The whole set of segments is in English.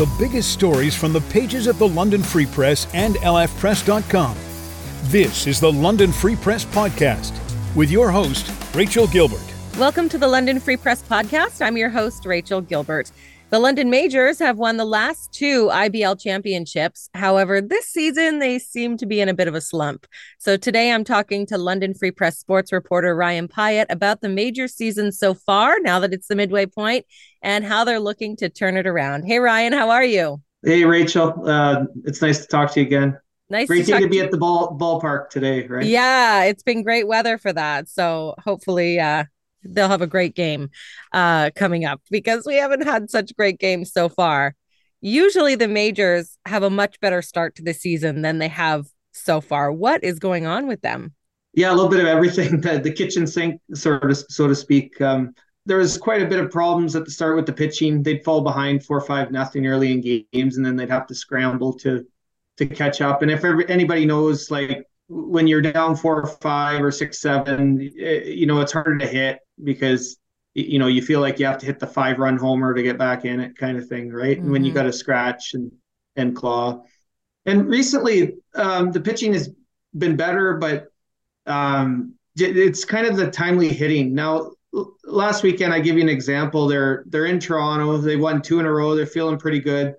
the biggest stories from the pages of the London Free Press and lfpress.com. This is the London Free Press Podcast with your host, Rachel Gilbert. Welcome to the London Free Press Podcast. I'm your host, Rachel Gilbert. The London Majors have won the last two IBL championships. However, this season they seem to be in a bit of a slump. So today I'm talking to London Free Press sports reporter Ryan Pyette about the major season so far, now that it's the midway point, and how they're looking to turn it around. Hey, Ryan, how are you? Hey, Rachel. Uh, it's nice to talk to you again. Nice great to, to be at the ball ballpark today, right? Yeah, it's been great weather for that. So hopefully, uh, they'll have a great game uh, coming up because we haven't had such great games so far. Usually, the majors have a much better start to the season than they have so far. What is going on with them? Yeah, a little bit of everything. The, the kitchen sink, sort of, so to speak. Um, there was quite a bit of problems at the start with the pitching. They'd fall behind four five nothing early in games, and then they'd have to scramble to to catch up. And if every, anybody knows, like when you're down four or five or six, seven, eh, you know, it's harder to hit because you know you feel like you have to hit the five run homer to get back in it kind of thing right? Mm-hmm. when you mm-hmm. got to scratch and and claw. And recently um, the pitching has been better but um, it's kind of the timely hitting. Now last weekend i give you an example. They're they're in toronto. They won two in a row. They're feeling pretty good.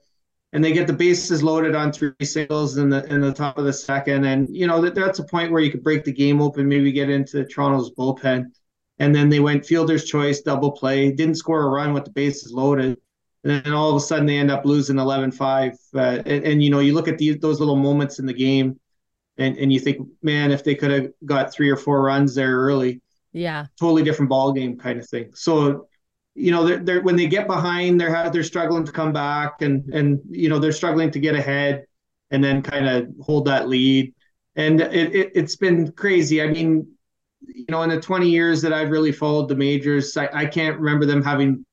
And they get the bases loaded on three singles in the in the top of the second. And you know that, that's a point where you could break the game open maybe get into toronto's bullpen and then they went fielder's choice, double play, didn't score a run with the bases loaded. And then all of a sudden they end up losing 11 5. Uh, and, and, you know, you look at these, those little moments in the game and, and you think, man, if they could have got three or four runs there early, yeah, totally different ball game kind of thing. So, you know, they're, they're when they get behind, they're they're struggling to come back, and and you know they're struggling to get ahead, and then kind of hold that lead. And it, it it's been crazy. I mean, you know, in the 20 years that I've really followed the majors, I, I can't remember them having,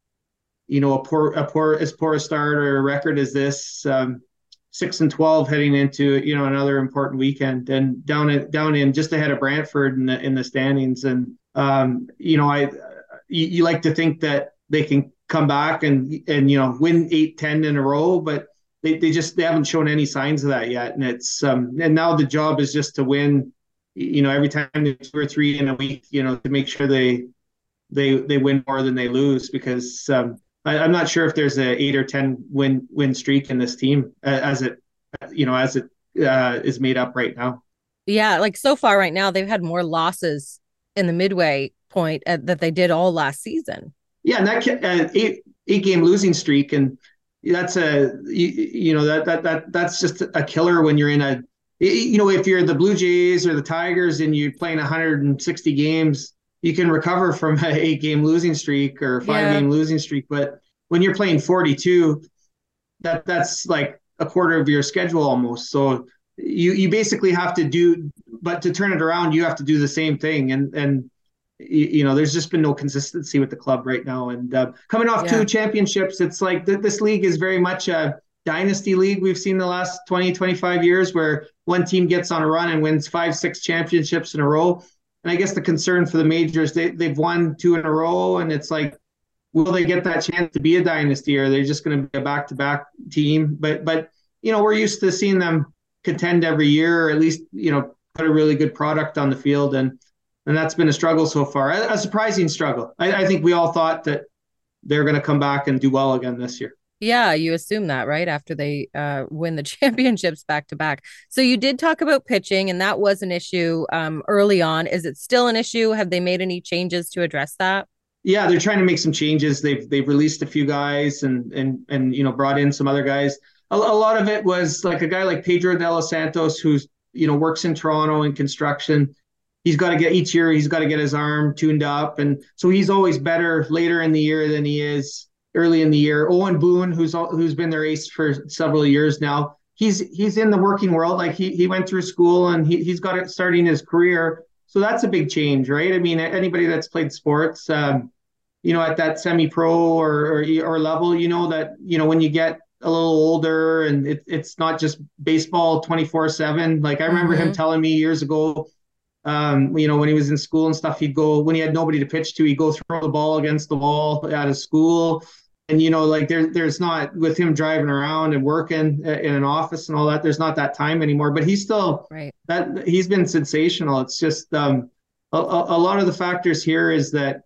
you know, a poor, a poor, as poor a start or a record as this. Um, six and 12 heading into, you know, another important weekend and down in, down in just ahead of Brantford in the, in the standings. And, um, you know, I, you, you like to think that they can come back and, and, you know, win eight, 10 in a row, but they, they just, they haven't shown any signs of that yet. And it's, um, and now the job is just to win, you know, every time two or three in a week, you know, to make sure they they they win more than they lose because um, I, am not sure if there's a eight or ten win win streak in this team as it you know as it uh, is made up right now. Yeah, like so far right now they've had more losses in the midway point uh, that they did all last season. Yeah, and that uh, eight eight game losing streak and that's a you, you know that that that that's just a killer when you're in a you know, if you're the Blue Jays or the Tigers and you're playing 160 games, you can recover from a eight game losing streak or five yeah. game losing streak. But when you're playing 42, that that's like a quarter of your schedule almost. So you you basically have to do, but to turn it around, you have to do the same thing. And and you know, there's just been no consistency with the club right now. And uh, coming off yeah. two championships, it's like th- this league is very much a dynasty league we've seen the last 20, 25 years where one team gets on a run and wins five, six championships in a row. And I guess the concern for the majors, they, they've won two in a row, and it's like, will they get that chance to be a dynasty, or are they just going to be a back-to-back team? But but you know, we're used to seeing them contend every year, or at least you know put a really good product on the field, and and that's been a struggle so far, a, a surprising struggle. I, I think we all thought that they're going to come back and do well again this year. Yeah, you assume that, right? After they uh, win the championships back to back. So you did talk about pitching, and that was an issue um, early on. Is it still an issue? Have they made any changes to address that? Yeah, they're trying to make some changes. They've they've released a few guys and and and you know brought in some other guys. A, a lot of it was like a guy like Pedro de los Santos, who's you know works in Toronto in construction. He's got to get each year. He's got to get his arm tuned up, and so he's always better later in the year than he is early in the year. Owen Boone, who's who's been their ace for several years now, he's he's in the working world. Like he he went through school and he he's got it starting his career. So that's a big change, right? I mean, anybody that's played sports, um, you know, at that semi-pro or, or or level, you know that you know when you get a little older and it, it's not just baseball 24 7 like i remember mm-hmm. him telling me years ago um, you know, when he was in school and stuff, he'd go when he had nobody to pitch to, he'd go throw the ball against the wall at his school and you know, like there, there's not with him driving around and working in an office and all that. There's not that time anymore. But he's still right. That he's been sensational. It's just um, a, a lot of the factors here is that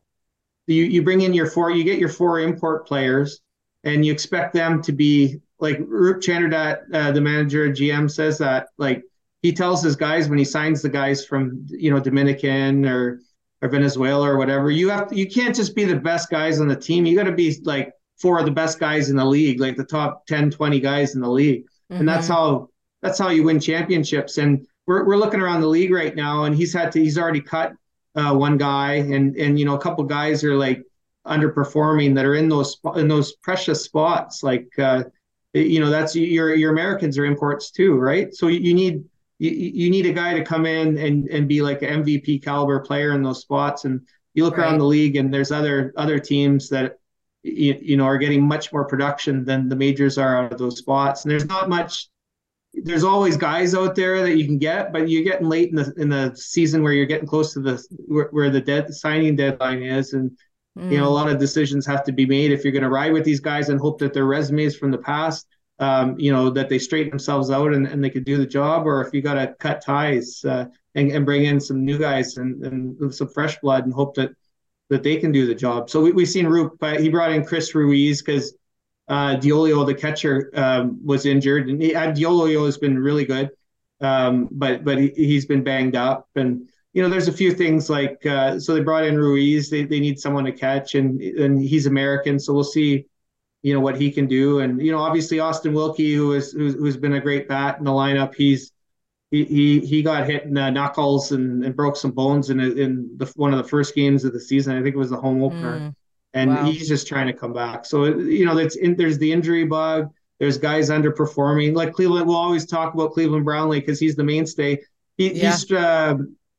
you you bring in your four, you get your four import players, and you expect them to be like Roop Chanderdat, uh, the manager of GM says that like he tells his guys when he signs the guys from you know Dominican or or Venezuela or whatever, you have to, you can't just be the best guys on the team. You got to be like four of the best guys in the league, like the top 10, 20 guys in the league. Mm-hmm. And that's mm-hmm. how that's how you win championships. And we're we're looking around the league right now, and he's had to he's already cut uh, one guy, and and you know a couple guys are like underperforming that are in those in those precious spots. Like uh, you know that's your your Americans are imports too, right? So you, you need you, you need a guy to come in and and be like an MVP caliber player in those spots. And you look right. around the league, and there's other other teams that you, you know are getting much more production than the majors are out of those spots. And there's not much. There's always guys out there that you can get, but you're getting late in the in the season where you're getting close to the where, where the dead signing deadline is, and mm. you know a mm. lot of decisions have to be made if you're going to ride with these guys and hope that their resumes from the past um, you know, that they straighten themselves out and, and they could do the job, or if you got to cut ties uh, and, and bring in some new guys and, and some fresh blood and hope that that they can do the job. So we, we've seen Roop, but he brought in Chris Ruiz because uh, Diolio, the catcher, um, was injured, and he, uh, Diolio has been really good, um, but but he, has been banged up, and you know there's a few things like uh, so they brought in Ruiz, they, they need someone to catch, and and he's American, so we'll see you know what he can do. And you know, obviously Austin Wilkie, who is who's, who's been a great bat in the lineup, he's he he, he got hit in the knuckles and, and broke some bones in in the, one of the first games of the season. I think it was the home opener, mm. and wow. he's just trying to come back. So you know, that's in, there's the injury bug. There's guys underperforming. Like Cleveland, we'll always talk about Cleveland Brownlee because he's the mainstay. He, yeah. He's uh,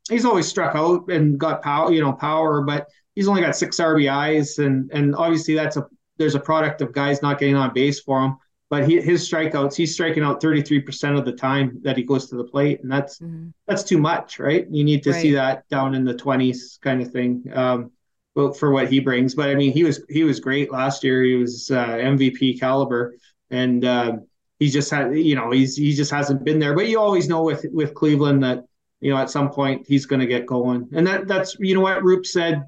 he's always struck out and got power, you know, power, but he's only got six RBIs, and and obviously that's a there's a product of guys not getting on base for him. But he, his strikeouts, he's striking out 33% of the time that he goes to the plate, and that's mm-hmm. that's too much, right? You need to right. see that down in the 20s kind of thing. Um, for what he brings, but I mean, he was he was great last year. He was uh, MVP caliber, and uh, he just had you know he's he just hasn't been there. But you always know with with Cleveland that you know at some point he's going to get going, and that that's you know what Roop said.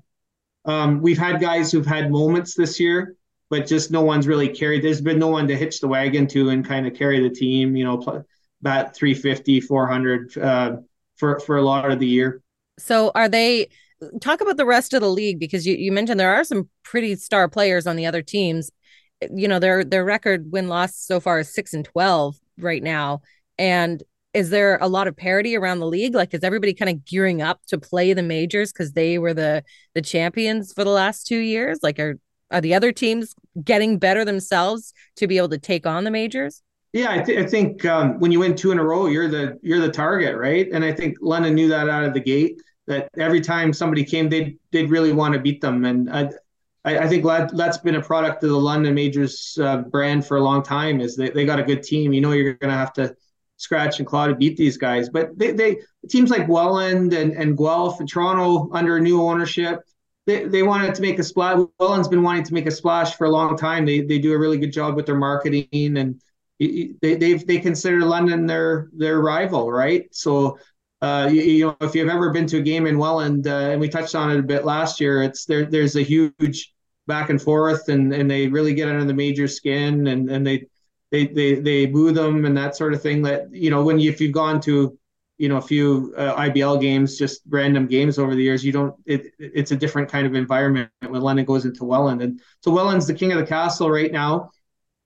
Um, we've had guys who've had moments this year but just no one's really carried. There's been no one to hitch the wagon to and kind of carry the team. You know, bat 350, 400 uh, for for a lot of the year. So are they? Talk about the rest of the league because you, you mentioned there are some pretty star players on the other teams. You know, their their record win loss so far is six and twelve right now. And is there a lot of parity around the league? Like, is everybody kind of gearing up to play the majors because they were the the champions for the last two years? Like, are are the other teams getting better themselves to be able to take on the majors? Yeah, I, th- I think um, when you win two in a row, you're the you're the target, right? And I think London knew that out of the gate. That every time somebody came, they'd they'd really want to beat them. And I, I, think that that's been a product of the London Majors uh, brand for a long time. Is they, they got a good team. You know, you're going to have to scratch and claw to beat these guys. But they, they teams like Welland and and Guelph and Toronto under new ownership, they, they wanted to make a splash. Welland's been wanting to make a splash for a long time. They they do a really good job with their marketing, and they they've, they consider London their their rival, right? So, uh, you, you know, if you've ever been to a game in Welland, uh, and we touched on it a bit last year, it's there. There's a huge back and forth, and and they really get under the major skin, and and they they they they boo them and that sort of thing. That you know, when you if you've gone to you know a few uh, IBL games, just random games over the years. You don't. It, it's a different kind of environment when London goes into Welland, and so Welland's the king of the castle right now.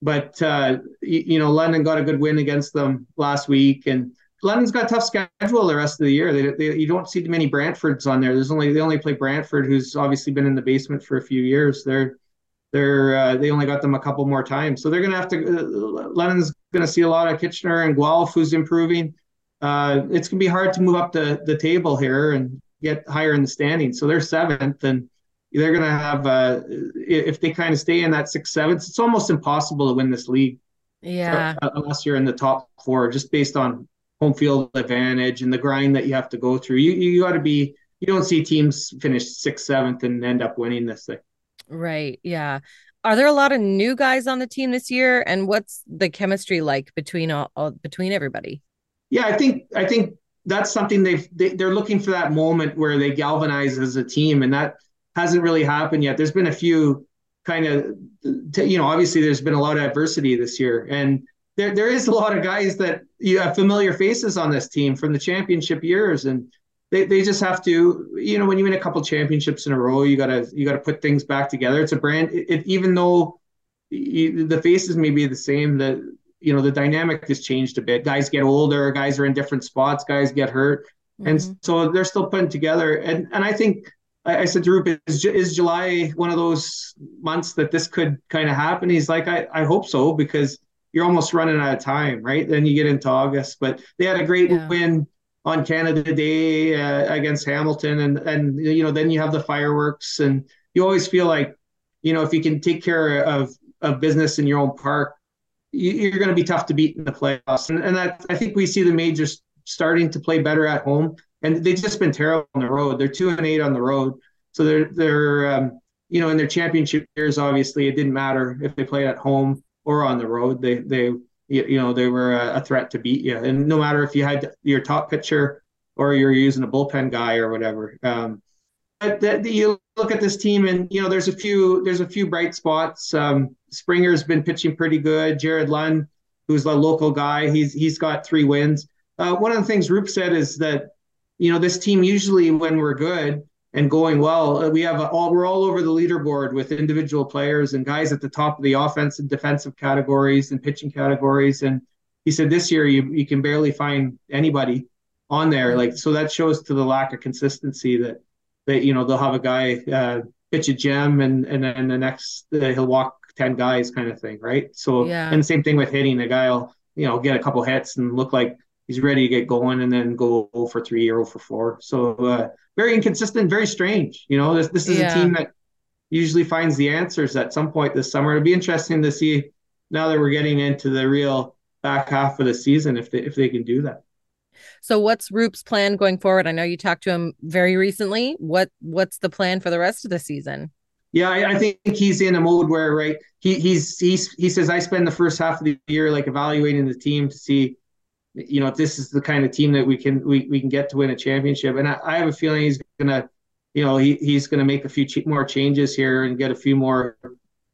But uh, you, you, know, London got a good win against them last week, and London's got a tough schedule the rest of the year. They, they, you don't see too many Brantfords on there. There's only they only play Brantford, who's obviously been in the basement for a few years. They're they're uh, they only got them a couple more times, so they're going to have to. Uh, London's going to see a lot of Kitchener and Guelph, who's improving uh, it's going to be hard to move up the, the table here and get higher in the standings. So they're seventh, and they're going to have, uh, if they kind of stay in that six, seventh, it's almost impossible to win this league. Yeah. Uh, unless you're in the top four, just based on home field advantage and the grind that you have to go through. You, you got to be, you don't see teams finish sixth, seventh, and end up winning this thing. Right. Yeah. Are there a lot of new guys on the team this year, and what's the chemistry like between all, all between everybody? Yeah, I think I think that's something they've they, they're looking for that moment where they galvanize as a team, and that hasn't really happened yet. There's been a few kind of, you know, obviously there's been a lot of adversity this year, and there there is a lot of guys that you have familiar faces on this team from the championship years, and they, they just have to, you know, when you win a couple championships in a row, you gotta you gotta put things back together. It's a brand, it, it even though you, the faces may be the same, that you know the dynamic has changed a bit. Guys get older, guys are in different spots, guys get hurt, mm-hmm. and so they're still putting together. And and I think I, I said to Roop, is, is July one of those months that this could kind of happen? He's like, I I hope so because you're almost running out of time, right? Then you get into August, but they had a great yeah. win on Canada Day uh, against Hamilton, and and you know then you have the fireworks, and you always feel like you know if you can take care of of business in your own park, you, are going to be tough to beat in the playoffs, and and that I think we see the majors starting to play better at home, and they've just been terrible on the road. They're two and eight on the road, so they're they're um, you know in their championship years, obviously it didn't matter if they played at home or on the road. They they you, know they were a, threat to beat you, and no matter if you had your top pitcher or you're using a bullpen guy or whatever. Um, the, you look at this team, and you know there's a few there's a few bright spots. Um, Springer's been pitching pretty good. Jared Lund, who's a local guy, he's he's got three wins. Uh, one of the things Roop said is that you know this team usually when we're good and going well. Uh, we have a, all we're all over the leaderboard with individual players and guys at the top of the offensive, defensive categories and pitching categories. And he said this year you you can barely find anybody on there. Like so that shows to the lack of consistency that that you know they'll have a guy uh, pitch a gem and and then the next uh, he'll walk ten guys kind of thing, right? So yeah. and same thing with hitting. The guy will you know get a couple hits and look like he's ready to get going and then go for three or for four. So uh, very inconsistent, very strange. You know, this this is yeah. a team that usually finds the answers at some point this summer. It'd be interesting to see now that we're getting into the real back half of the season if they if they can do that. So what's Roop's plan going forward? I know you talked to him very recently. What what's the plan for the rest of the season? Yeah, I, I, think he's in a mode where right he he's he's he says I spend the first half of the year like evaluating the team to see you know, if this is the kind of team that we can we, we can get to win a championship. And I, I have a feeling he's gonna, you know, he, he's gonna make a few ch- more changes here and get a few more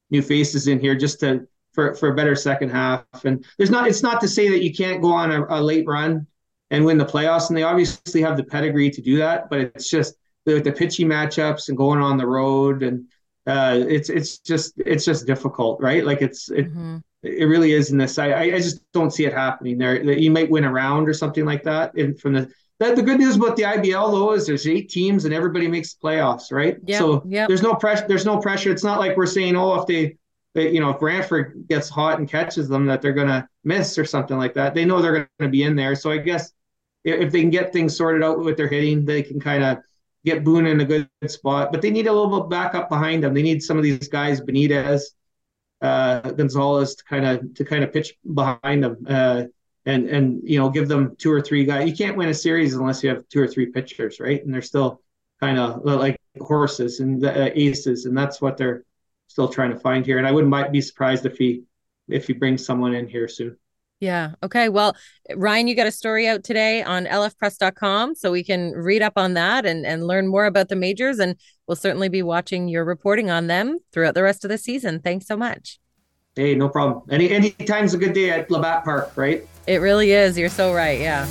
new faces in here just to for for a better second half. And there's not it's not to say that you can't go on a, a late run and win the playoffs, and they obviously have the pedigree to do that. But it's just the, the pitchy matchups and going on the road and uh, it's it's just it's just difficult, right? Like it's it, mm-hmm it really is in this. I, I just don't see it happening there. You might win a round or something like that. And from the that the good news about the IBL though is there's eight teams and everybody makes the playoffs, right? Yeah. So yep. there's no pressure. There's no pressure. It's not like we're saying, oh, if they, they, you know, if Brantford gets hot and catches them, that they're gonna miss or something like that. They know they're gonna be in there. So I guess if they can get things sorted out with their hitting, they can kind of get Boone in a good spot. But they need a little bit of backup behind them. They need some of these guys, Benitez uh, Gonzalez to kind of to kind of pitch behind them uh, and and you know give them two or three guys. You can't win a series unless you have two or three pitchers, right? And they're still kind of like horses and the, uh, aces, and that's what they're still trying to find here. And I wouldn't might be surprised if he if you bring someone in here soon. Yeah. Okay. Well, Ryan, you got a story out today on lfpress.com so we can read up on that and, and learn more about the majors. And we'll certainly be watching your reporting on them throughout the rest of the season. Thanks so much. Hey, no problem. Any any time's a good day at Labatt Park, right? It really is. You're so right. Yeah.